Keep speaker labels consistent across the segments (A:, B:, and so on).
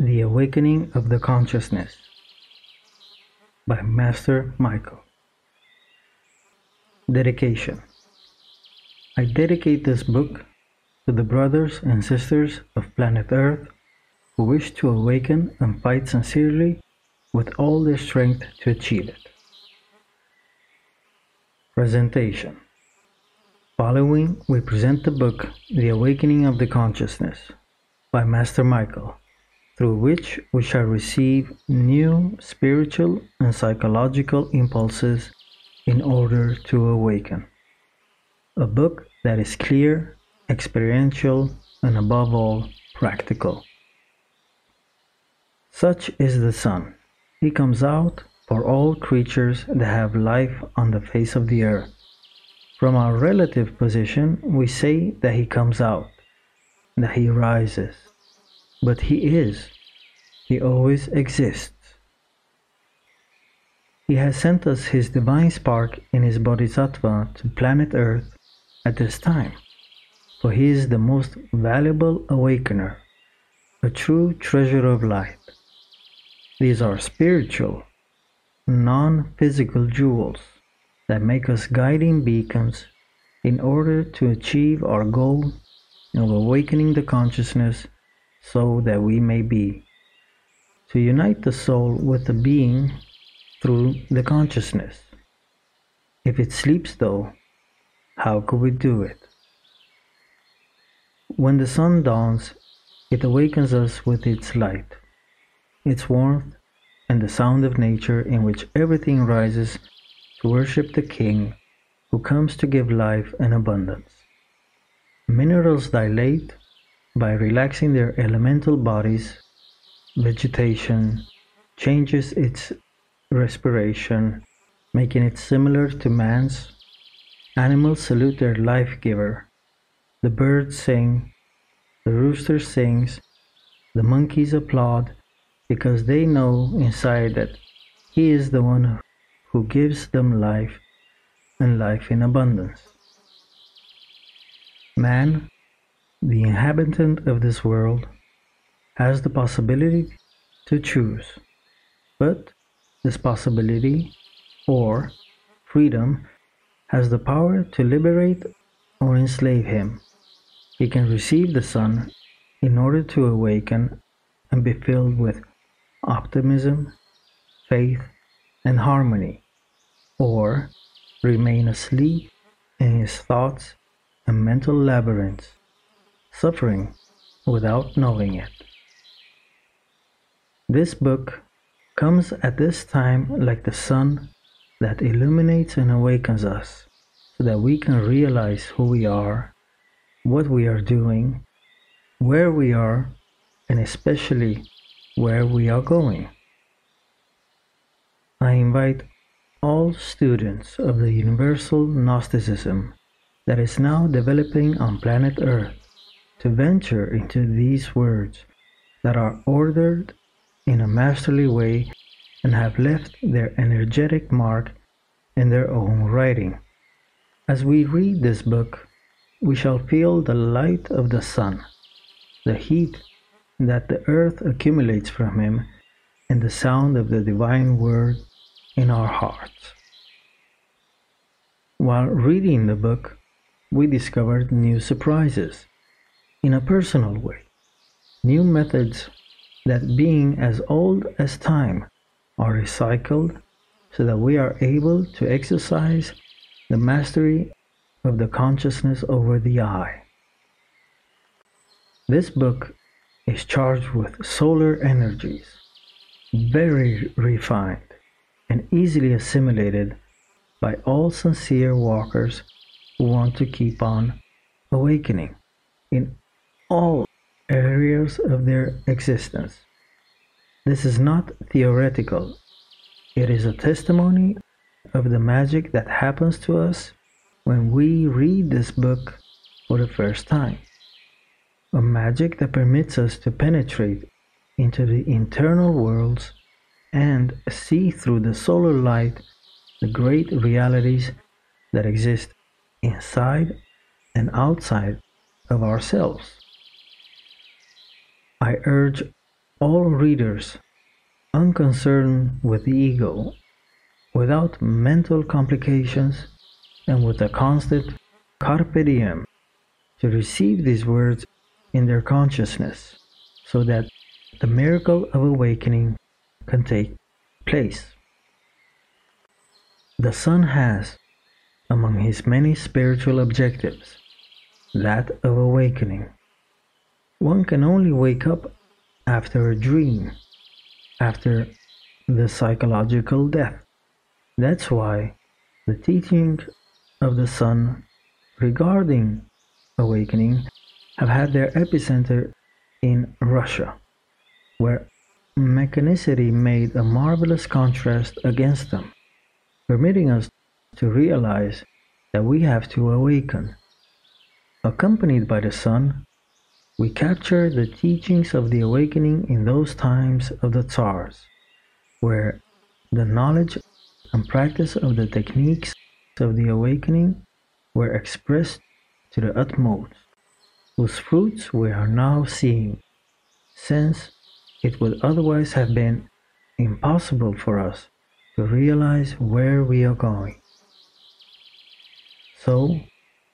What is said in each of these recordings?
A: The Awakening of the Consciousness by Master Michael. Dedication I dedicate this book to the brothers and sisters of planet Earth who wish to awaken and fight sincerely with all their strength to achieve it. Presentation Following, we present the book The Awakening of the Consciousness by Master Michael, through which we shall receive new spiritual and psychological impulses in order to awaken. A book that is clear, experiential, and above all, practical. Such is the Sun. He comes out for all creatures that have life on the face of the earth. From our relative position, we say that He comes out that he rises, but he is, he always exists. He has sent us his divine spark in his bodhisattva to planet Earth at this time, for he is the most valuable awakener, a true treasure of light. These are spiritual, non physical jewels that make us guiding beacons in order to achieve our goal of awakening the consciousness so that we may be. To unite the soul with the being through the consciousness. If it sleeps, though, how could we do it? When the sun dawns, it awakens us with its light, its warmth, and the sound of nature in which everything rises to worship the King who comes to give life and abundance. Minerals dilate by relaxing their elemental bodies. Vegetation changes its respiration, making it similar to man's. Animals salute their life giver. The birds sing, the rooster sings, the monkeys applaud because they know inside that he is the one who gives them life and life in abundance. Man, the inhabitant of this world, has the possibility to choose, but this possibility, or freedom, has the power to liberate or enslave him. He can receive the sun in order to awaken and be filled with optimism, faith, and harmony, or remain asleep in his thoughts and mental labyrinths, suffering without knowing it. This book comes at this time like the sun that illuminates and awakens us so that we can realize who we are, what we are doing, where we are, and especially where we are going. I invite all students of the universal Gnosticism that is now developing on planet Earth to venture into these words that are ordered in a masterly way and have left their energetic mark in their own writing. As we read this book, we shall feel the light of the sun, the heat that the earth accumulates from him, and the sound of the divine word in our hearts. While reading the book, we discovered new surprises in a personal way, new methods that, being as old as time, are recycled so that we are able to exercise the mastery of the consciousness over the I. This book is charged with solar energies, very refined and easily assimilated by all sincere walkers who want to keep on awakening in all areas of their existence. This is not theoretical, it is a testimony of the magic that happens to us when we read this book for the first time. A magic that permits us to penetrate into the internal worlds and see through the solar light the great realities that exist inside and outside of ourselves. I urge all readers, unconcerned with the ego, without mental complications, and with a constant carpe diem, to receive these words in their consciousness, so that the miracle of awakening can take place. The Son has, among his many spiritual objectives, that of awakening. One can only wake up after a dream, after the psychological death. That's why the teaching of the sun regarding awakening have had their epicenter in Russia, where mechanicity made a marvelous contrast against them, permitting us to realize that we have to awaken. Accompanied by the Son, we capture the teachings of the awakening in those times of the Tsars, where the knowledge and practice of the techniques of the awakening were expressed to the utmost, whose fruits we are now seeing, since it would otherwise have been impossible for us to realize where we are going. So,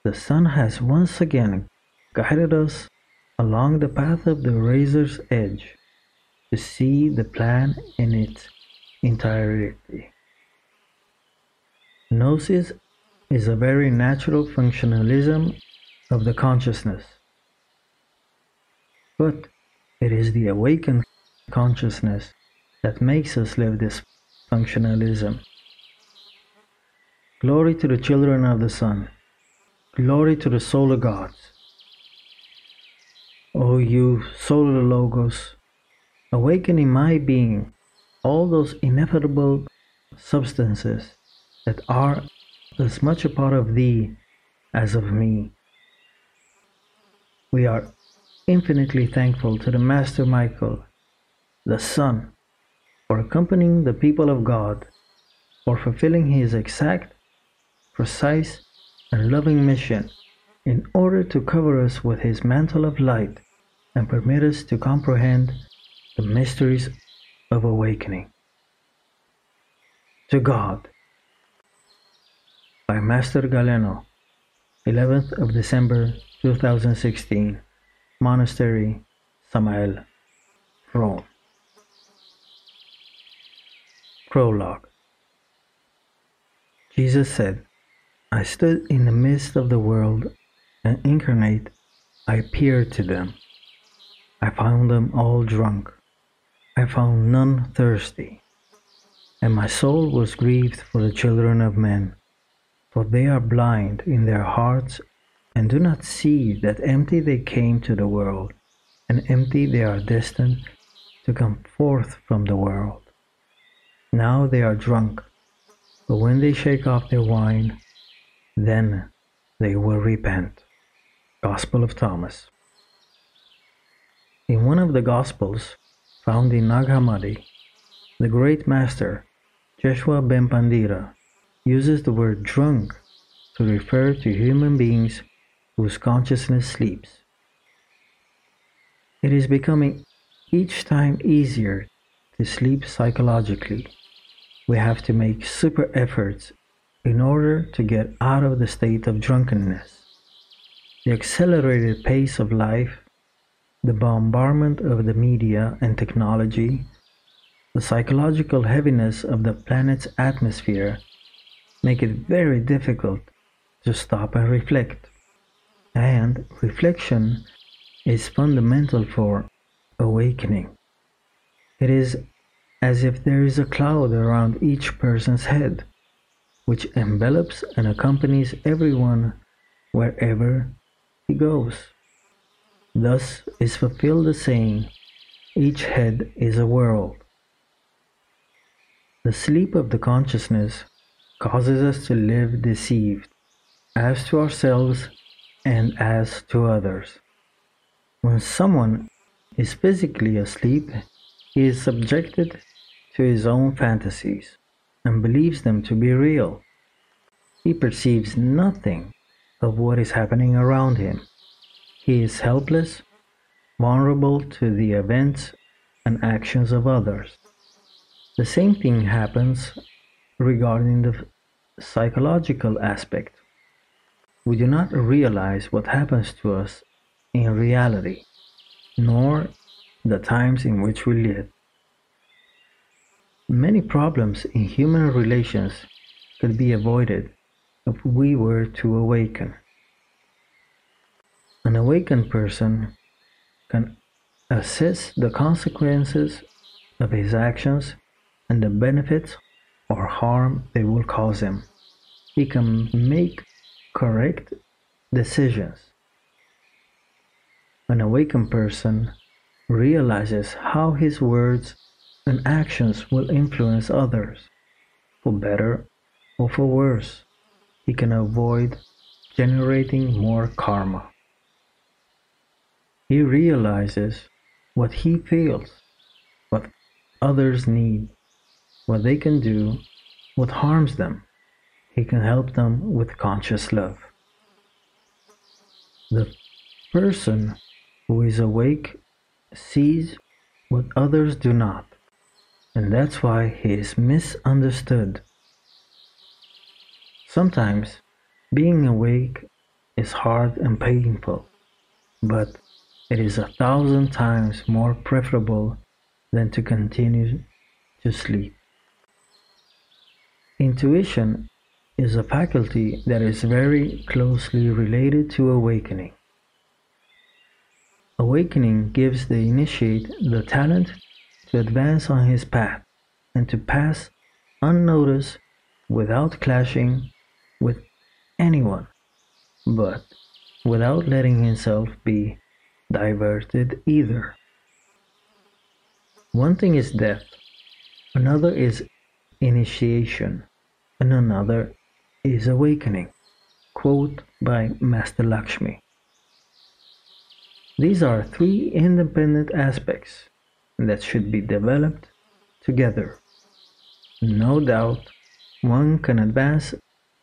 A: the sun has once again guided us along the path of the razor's edge to see the plan in its entirety. Gnosis is a very natural functionalism of the consciousness, but it is the awakened consciousness that makes us live this functionalism. Glory to the children of the sun. Glory to the solar gods. O you solar logos, awaken in my being all those inevitable substances that are as much a part of thee as of me. We are infinitely thankful to the Master Michael, the Son, for accompanying the people of God, for fulfilling his exact, precise, and loving mission in order to cover us with his mantle of light and permit us to comprehend the mysteries of awakening. To God, by Master Galeno, 11th of December 2016, Monastery, Samael, Rome. Prologue Jesus said, I stood in the midst of the world, and incarnate, I appeared to them. I found them all drunk. I found none thirsty. And my soul was grieved for the children of men, for they are blind in their hearts and do not see that empty they came to the world, and empty they are destined to come forth from the world. Now they are drunk, but when they shake off their wine, then they will repent. Gospel of Thomas. In one of the Gospels found in Nag Hammadi, the great master, Joshua Ben Pandira, uses the word drunk to refer to human beings whose consciousness sleeps. It is becoming each time easier to sleep psychologically. We have to make super efforts in order to get out of the state of drunkenness. The accelerated pace of life, the bombardment of the media and technology, the psychological heaviness of the planet's atmosphere make it very difficult to stop and reflect. And reflection is fundamental for awakening. It is as if there is a cloud around each person's head which envelops and accompanies everyone wherever he goes. Thus is fulfilled the saying, each head is a world. The sleep of the consciousness causes us to live deceived, as to ourselves and as to others. When someone is physically asleep, he is subjected to his own fantasies and believes them to be real. He perceives nothing of what is happening around him. He is helpless, vulnerable to the events and actions of others. The same thing happens regarding the psychological aspect. We do not realize what happens to us in reality, nor the times in which we live. Many problems in human relations could be avoided if we were to awaken. An awakened person can assess the consequences of his actions and the benefits or harm they will cause him. He can make correct decisions. An awakened person realizes how his words and actions will influence others, for better or for worse. He can avoid generating more karma. He realizes what he feels, what others need, what they can do, what harms them. He can help them with conscious love. The person who is awake sees what others do not, and that's why he is misunderstood. Sometimes being awake is hard and painful, but it is a thousand times more preferable than to continue to sleep. Intuition is a faculty that is very closely related to awakening. Awakening gives the initiate the talent to advance on his path and to pass unnoticed without clashing with anyone, but without letting himself be diverted either. One thing is death, another is initiation, and another is awakening. Quote by Master Lakshmi. These are three independent aspects that should be developed together. No doubt one can advance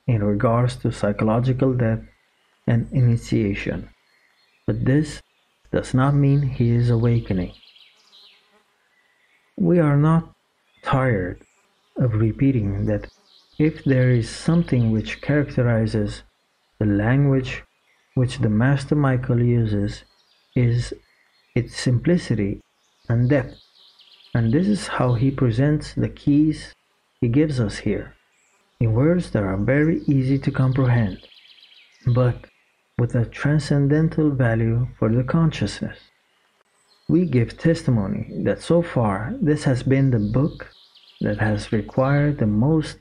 A: in regards to psychological death and initiation, but this does not mean he is awakening. We are not tired of repeating that if there is something which characterizes the language which the Master Michael uses is its simplicity and depth. And this is how he presents the keys he gives us here, in words that are very easy to comprehend, but with a transcendental value for the consciousness. We give testimony that so far this has been the book that has required the most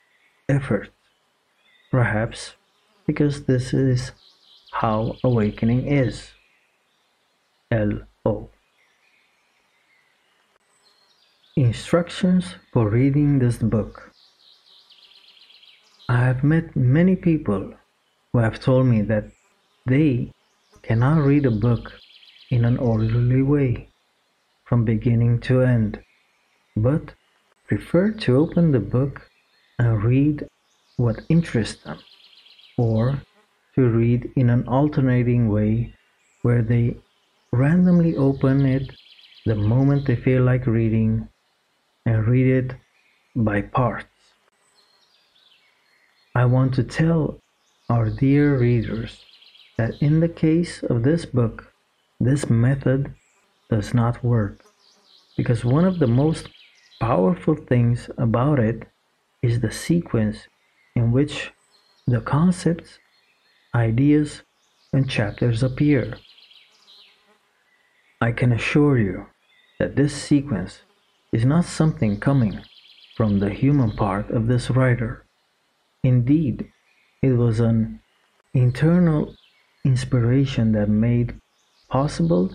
A: effort, perhaps because this is how awakening is. L.O. Instructions for reading this book. I have met many people who have told me that they cannot read a book in an orderly way from beginning to end, but prefer to open the book and read what interests them, or to read in an alternating way where they randomly open it the moment they feel like reading and read it by parts. I want to tell our dear readers that in the case of this book, this method does not work because one of the most powerful things about it is the sequence in which the concepts, ideas, and chapters appear. I can assure you that this sequence is not something coming from the human part of this writer. Indeed, it was an internal inspiration that made possible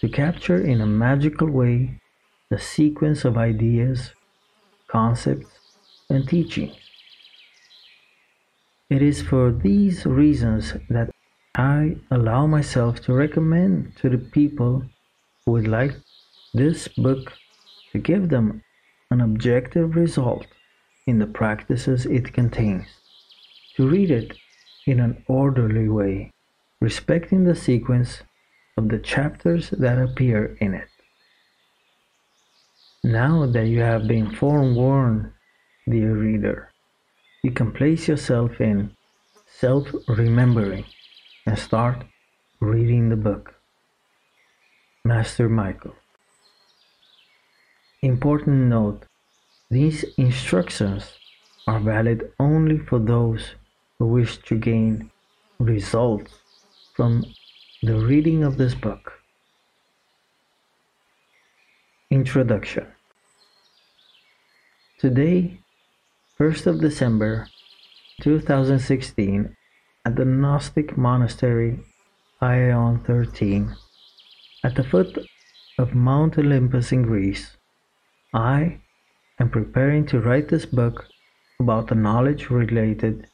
A: to capture in a magical way the sequence of ideas, concepts, and teachings. It is for these reasons that I allow myself to recommend to the people who would like this book to give them an objective result in the practices it contains, to read it in an orderly way, respecting the sequence of the chapters that appear in it. Now that you have been forewarned, dear reader, you can place yourself in self remembering and start reading the book. Master Michael. Important note these instructions are valid only for those who wish to gain results from the reading of this book. Introduction Today, 1st of December 2016, at the Gnostic Monastery, Ion 13, at the foot of Mount Olympus in Greece, I am preparing to write this book about the knowledge related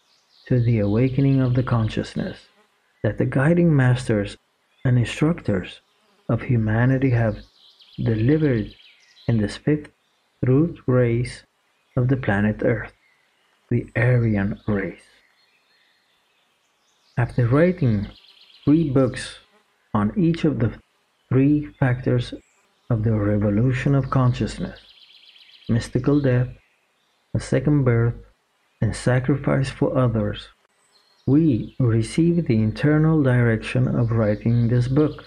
A: to the awakening of the consciousness that the guiding masters and instructors of humanity have delivered in this fifth root race of the planet Earth, the Aryan race. After writing three books on each of the three factors of the revolution of consciousness mystical death, a second birth, and sacrifice for others we receive the internal direction of writing this book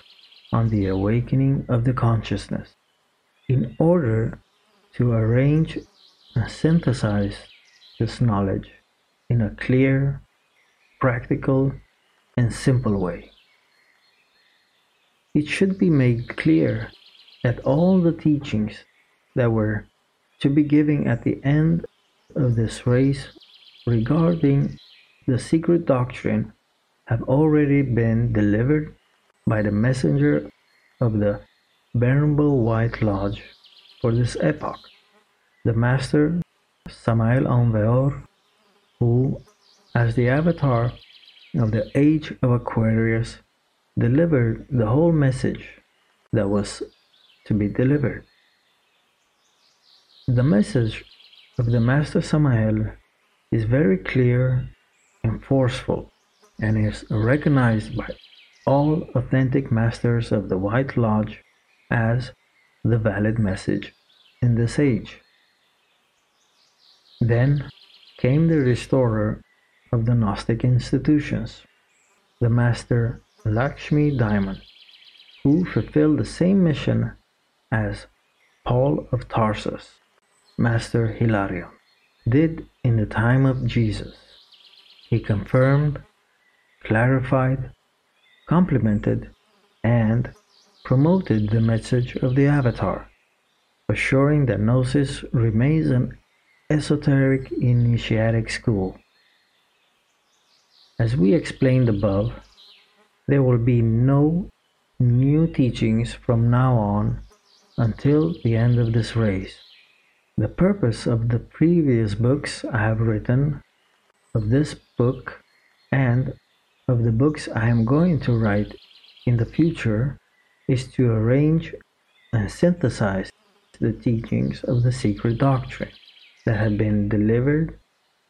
A: on the awakening of the consciousness in order to arrange and synthesize this knowledge in a clear, practical, and simple way. It should be made clear that all the teachings that were to be given at the end of this race regarding the secret doctrine have already been delivered by the messenger of the Venerable White Lodge for this epoch, the Master Samael Aun Weor, who, as the avatar of the Age of Aquarius, delivered the whole message that was to be delivered. The message of the Master Samael is very clear and forceful and is recognized by all authentic masters of the White Lodge as the valid message in this age. Then came the restorer of the Gnostic institutions, the Master Lakshmi Daimon, who fulfilled the same mission as Paul of Tarsus, Master Hilarion, did in the time of Jesus. He confirmed, clarified, complemented, and promoted the message of the Avatar, assuring that Gnosis remains an esoteric initiatic school. As we explained above, there will be no new teachings from now on until the end of this race. The purpose of the previous books I have written of this book and of the books I am going to write in the future is to arrange and synthesize the teachings of the secret doctrine that have been delivered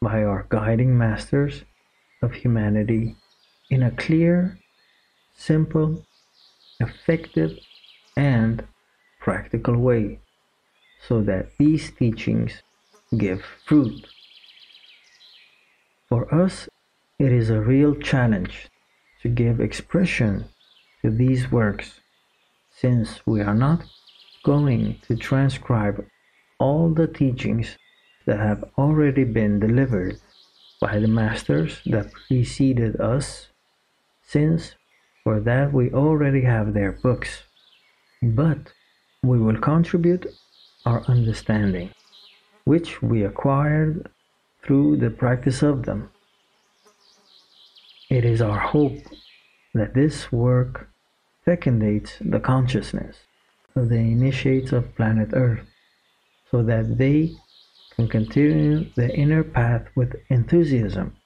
A: by our guiding masters of humanity in a clear, simple, effective, and practical way so that these teachings give fruit for us, it is a real challenge to give expression to these works, since we are not going to transcribe all the teachings that have already been delivered by the masters that preceded us, since for that we already have their books. But we will contribute our understanding, which we acquired through the practice of them. It is our hope that this work fecundates the consciousness of the initiates of planet Earth so that they can continue the inner path with enthusiasm,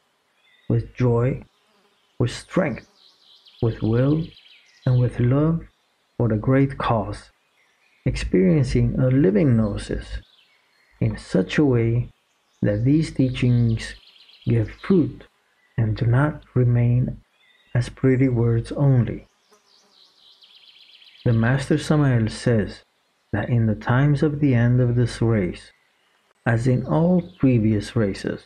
A: with joy, with strength, with will, and with love for the great cause, experiencing a living gnosis in such a way that these teachings give fruit and do not remain as pretty words only. The Master Samael says that in the times of the end of this race, as in all previous races,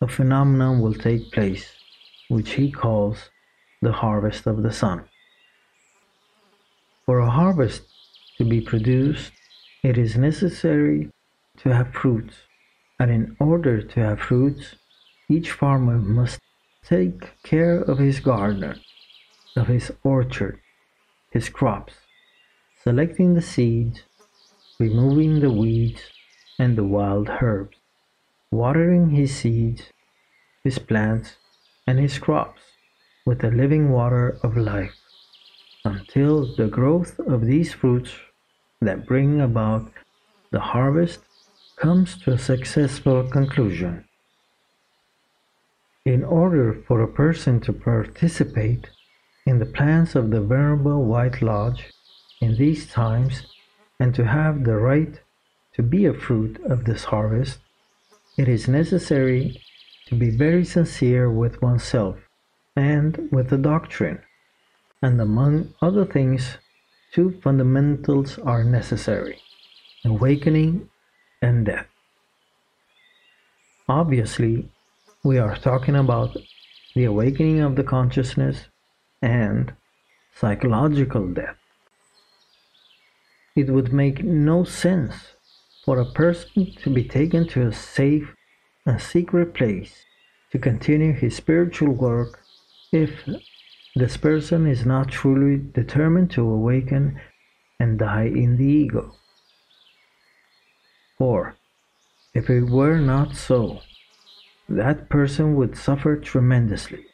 A: a phenomenon will take place which he calls the harvest of the sun. For a harvest to be produced, it is necessary to have fruits, and in order to have fruits, each farmer must take care of his garden, of his orchard, his crops, selecting the seeds, removing the weeds and the wild herbs, watering his seeds, his plants, and his crops with the living water of life, until the growth of these fruits that bring about the harvest comes to a successful conclusion. In order for a person to participate in the plans of the Venerable White Lodge in these times and to have the right to be a fruit of this harvest, it is necessary to be very sincere with oneself and with the doctrine, and among other things, two fundamentals are necessary awakening and death. Obviously, we are talking about the awakening of the consciousness and psychological death. It would make no sense for a person to be taken to a safe and secret place to continue his spiritual work if this person is not truly determined to awaken and die in the ego. For if it were not so, that person would suffer tremendously,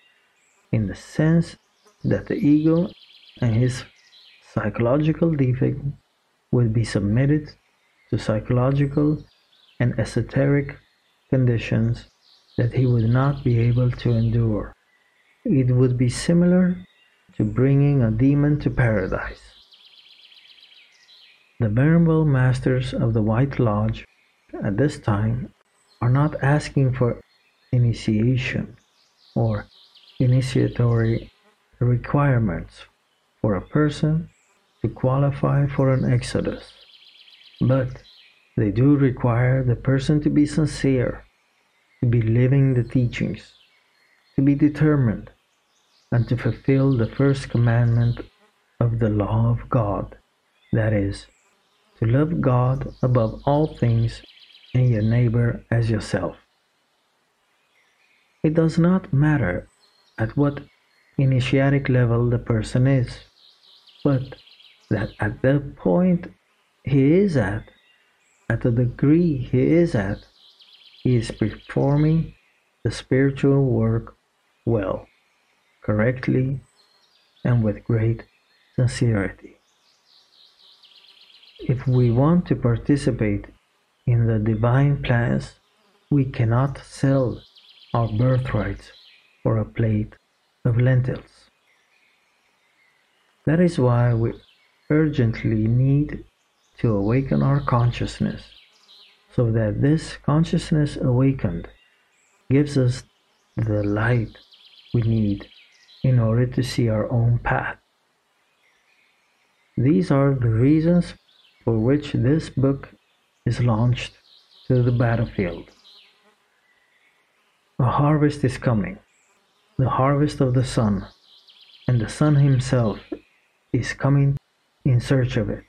A: in the sense that the ego and his psychological defect would be submitted to psychological and esoteric conditions that he would not be able to endure. It would be similar to bringing a demon to paradise. The venerable masters of the White Lodge at this time are not asking for initiation or initiatory requirements for a person to qualify for an exodus, but they do require the person to be sincere, to be living the teachings, to be determined, and to fulfill the first commandment of the law of God, that is, to love God above all things and your neighbor as yourself. It does not matter at what initiatic level the person is, but that at the point he is at, at the degree he is at, he is performing the spiritual work well, correctly, and with great sincerity. If we want to participate in the divine plans, we cannot sell our birthrights for a plate of lentils. That is why we urgently need to awaken our consciousness, so that this consciousness awakened gives us the light we need in order to see our own path. These are the reasons for which this book is launched to the battlefield. A harvest is coming, the harvest of the sun, and the sun himself is coming in search of it.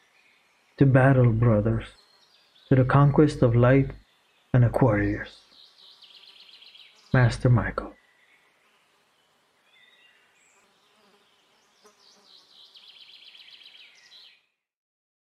A: To battle, brothers, to the conquest of light and Aquarius. Master Michael.